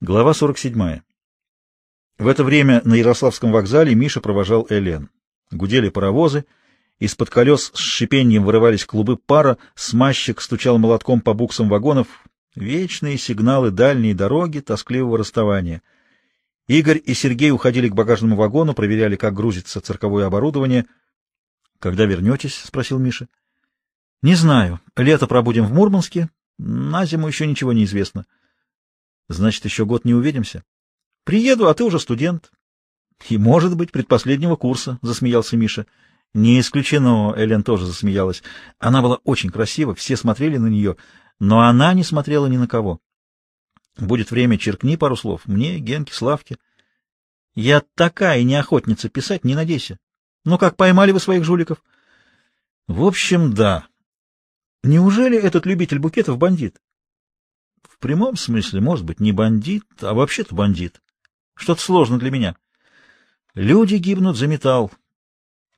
Глава 47. В это время на Ярославском вокзале Миша провожал Элен. Гудели паровозы, из-под колес с шипением вырывались клубы пара, смазчик стучал молотком по буксам вагонов. Вечные сигналы дальней дороги, тоскливого расставания. Игорь и Сергей уходили к багажному вагону, проверяли, как грузится цирковое оборудование. — Когда вернетесь? — спросил Миша. — Не знаю. Лето пробудем в Мурманске. На зиму еще ничего не известно. — Значит, еще год не увидимся? Приеду, а ты уже студент. И, может быть, предпоследнего курса, — засмеялся Миша. Не исключено, Элен тоже засмеялась. Она была очень красива, все смотрели на нее, но она не смотрела ни на кого. Будет время, черкни пару слов. Мне, Генке, Славке. Я такая неохотница писать, не надейся. Ну как, поймали вы своих жуликов? В общем, да. Неужели этот любитель букетов бандит? В прямом смысле, может быть, не бандит, а вообще-то бандит. Что-то сложно для меня. Люди гибнут за металл.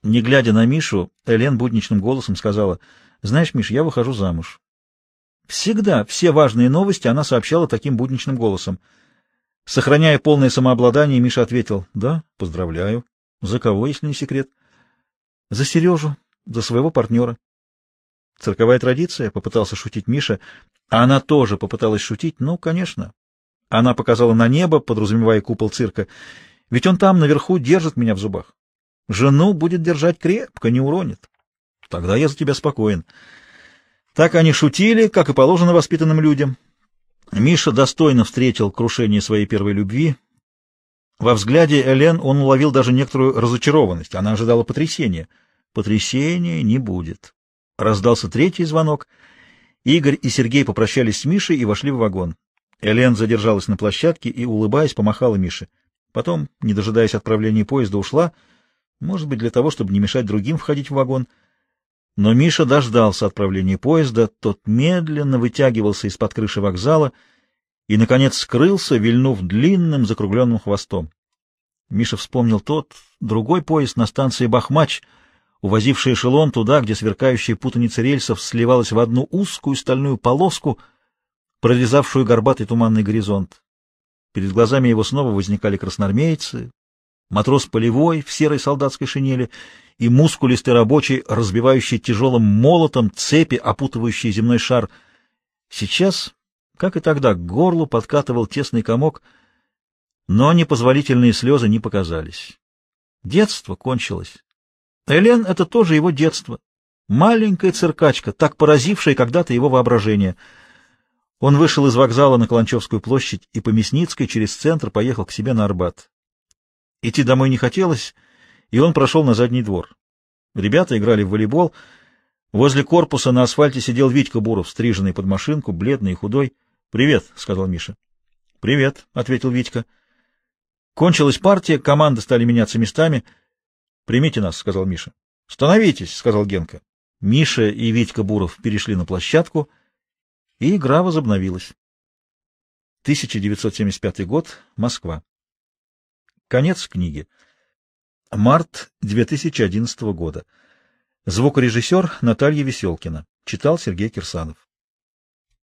Не глядя на Мишу, Элен будничным голосом сказала, «Знаешь, Миш, я выхожу замуж». Всегда все важные новости она сообщала таким будничным голосом. Сохраняя полное самообладание, Миша ответил, «Да, поздравляю. За кого, если не секрет?» «За Сережу, за своего партнера». Цирковая традиция, — попытался шутить Миша, а она тоже попыталась шутить. Ну, конечно. Она показала на небо, подразумевая купол цирка. Ведь он там, наверху, держит меня в зубах. Жену будет держать крепко, не уронит. Тогда я за тебя спокоен. Так они шутили, как и положено воспитанным людям. Миша достойно встретил крушение своей первой любви. Во взгляде Элен он уловил даже некоторую разочарованность. Она ожидала потрясения. Потрясения не будет. Раздался третий звонок. Игорь и Сергей попрощались с Мишей и вошли в вагон. Элен задержалась на площадке и, улыбаясь, помахала Мише. Потом, не дожидаясь отправления поезда, ушла, может быть, для того, чтобы не мешать другим входить в вагон. Но Миша дождался отправления поезда, тот медленно вытягивался из-под крыши вокзала и, наконец, скрылся, вильнув длинным закругленным хвостом. Миша вспомнил тот, другой поезд на станции Бахмач — увозивший эшелон туда, где сверкающая путаница рельсов сливалась в одну узкую стальную полоску, прорезавшую горбатый туманный горизонт. Перед глазами его снова возникали красноармейцы, матрос полевой в серой солдатской шинели и мускулистый рабочий, разбивающий тяжелым молотом цепи, опутывающие земной шар. Сейчас, как и тогда, к горлу подкатывал тесный комок, но непозволительные слезы не показались. Детство кончилось. Элен — это тоже его детство. Маленькая циркачка, так поразившая когда-то его воображение. Он вышел из вокзала на Каланчевскую площадь и по Мясницкой через центр поехал к себе на Арбат. Идти домой не хотелось, и он прошел на задний двор. Ребята играли в волейбол. Возле корпуса на асфальте сидел Витька Буров, стриженный под машинку, бледный и худой. «Привет», — сказал Миша. «Привет», — ответил Витька. Кончилась партия, команды стали меняться местами — Примите нас, — сказал Миша. — Становитесь, — сказал Генка. Миша и Витька Буров перешли на площадку, и игра возобновилась. 1975 год. Москва. Конец книги. Март 2011 года. Звукорежиссер Наталья Веселкина. Читал Сергей Кирсанов.